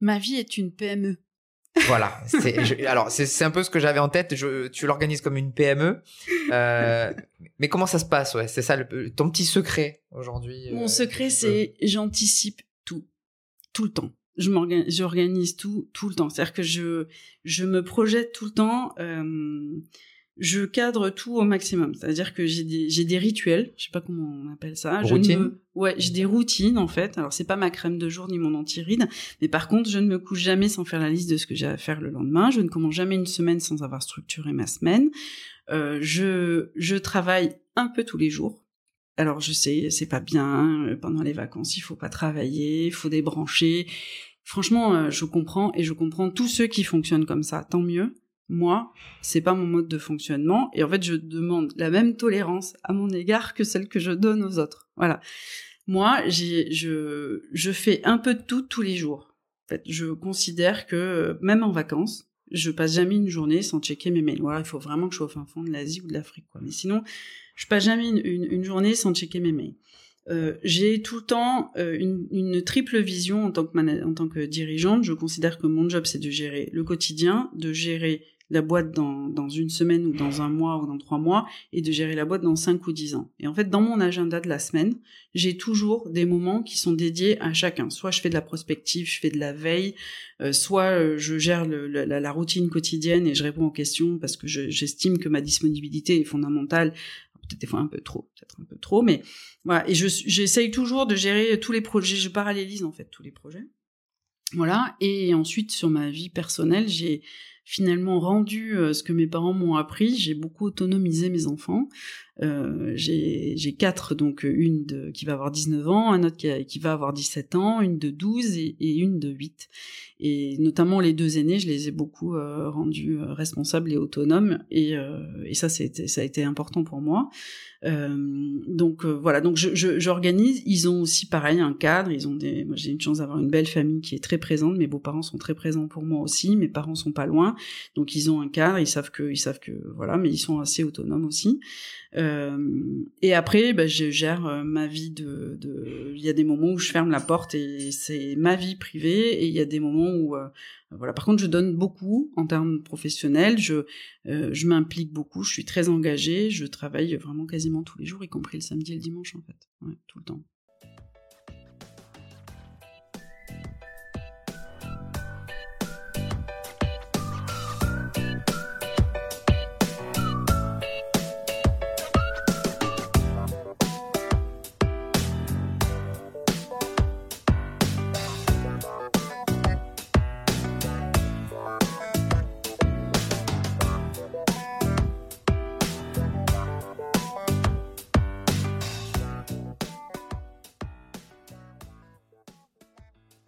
Ma vie est une PME. Voilà. alors, c'est un peu ce que j'avais en tête. Je, tu l'organises comme une PME. Euh, mais comment ça se passe ouais? C'est ça le, ton petit secret aujourd'hui Mon secret, c'est j'anticipe tout. Tout le temps j'organise tout tout le temps. C'est-à-dire que je je me projette tout le temps. Euh, je cadre tout au maximum. C'est-à-dire que j'ai des j'ai des rituels. Je sais pas comment on appelle ça. Routine. ouais, j'ai des routines en fait. Alors c'est pas ma crème de jour ni mon anti-rides, mais par contre je ne me couche jamais sans faire la liste de ce que j'ai à faire le lendemain. Je ne commence jamais une semaine sans avoir structuré ma semaine. Euh, je je travaille un peu tous les jours alors je sais, c'est pas bien euh, pendant les vacances, il faut pas travailler, il faut débrancher. Franchement, euh, je comprends et je comprends tous ceux qui fonctionnent comme ça, tant mieux. Moi, c'est pas mon mode de fonctionnement et en fait, je demande la même tolérance à mon égard que celle que je donne aux autres. Voilà. Moi, je, je fais un peu de tout tous les jours. En fait, je considère que même en vacances, je passe jamais une journée sans checker mes mails. Voilà, il faut vraiment que je sois au fin fond de l'Asie ou de l'Afrique, quoi. Mais sinon, je passe jamais une, une journée sans checker mes mails. Euh, j'ai tout le temps euh, une, une, triple vision en tant que en tant que dirigeante. Je considère que mon job c'est de gérer le quotidien, de gérer la boîte dans, dans une semaine ou dans un mois ou dans trois mois et de gérer la boîte dans cinq ou dix ans. Et en fait, dans mon agenda de la semaine, j'ai toujours des moments qui sont dédiés à chacun. Soit je fais de la prospective, je fais de la veille, euh, soit je gère le, la, la, routine quotidienne et je réponds aux questions parce que j'estime que ma disponibilité est fondamentale peut-être des fois un peu trop, peut-être un peu trop, mais voilà. Et je j'essaye toujours de gérer tous les projets. Je parallélise en fait tous les projets. Voilà. Et ensuite sur ma vie personnelle, j'ai finalement rendu euh, ce que mes parents m'ont appris. J'ai beaucoup autonomisé mes enfants. Euh, j'ai quatre, donc une de, qui va avoir 19 ans, un autre qui, va avoir 17 ans, une de 12 et, une de 8. Et notamment les deux aînés, je les ai beaucoup euh, rendus euh, responsables et autonomes. Et, euh, et ça, ça a été important pour moi. donc voilà, donc j'organise. Je, ils ont aussi pareil un cadre. Ils ont des. Moi, j'ai une chance d'avoir une belle famille qui est très présente. Mes beaux-parents sont très présents pour moi aussi. Mes parents sont pas loin, donc ils ont un cadre. Ils savent que, ils savent que voilà, mais ils sont assez autonomes aussi. Euh, et après, bah, je gère euh, ma vie de. Il y a des moments où je ferme la porte et c'est ma vie privée, et il y a des moments où, euh, voilà. Par contre, je donne beaucoup en termes professionnels. Je, je m'implique beaucoup. Je suis très engagée. Je travaille vraiment quasiment tous les jours, y compris le samedi et le dimanche, en fait, tout le temps.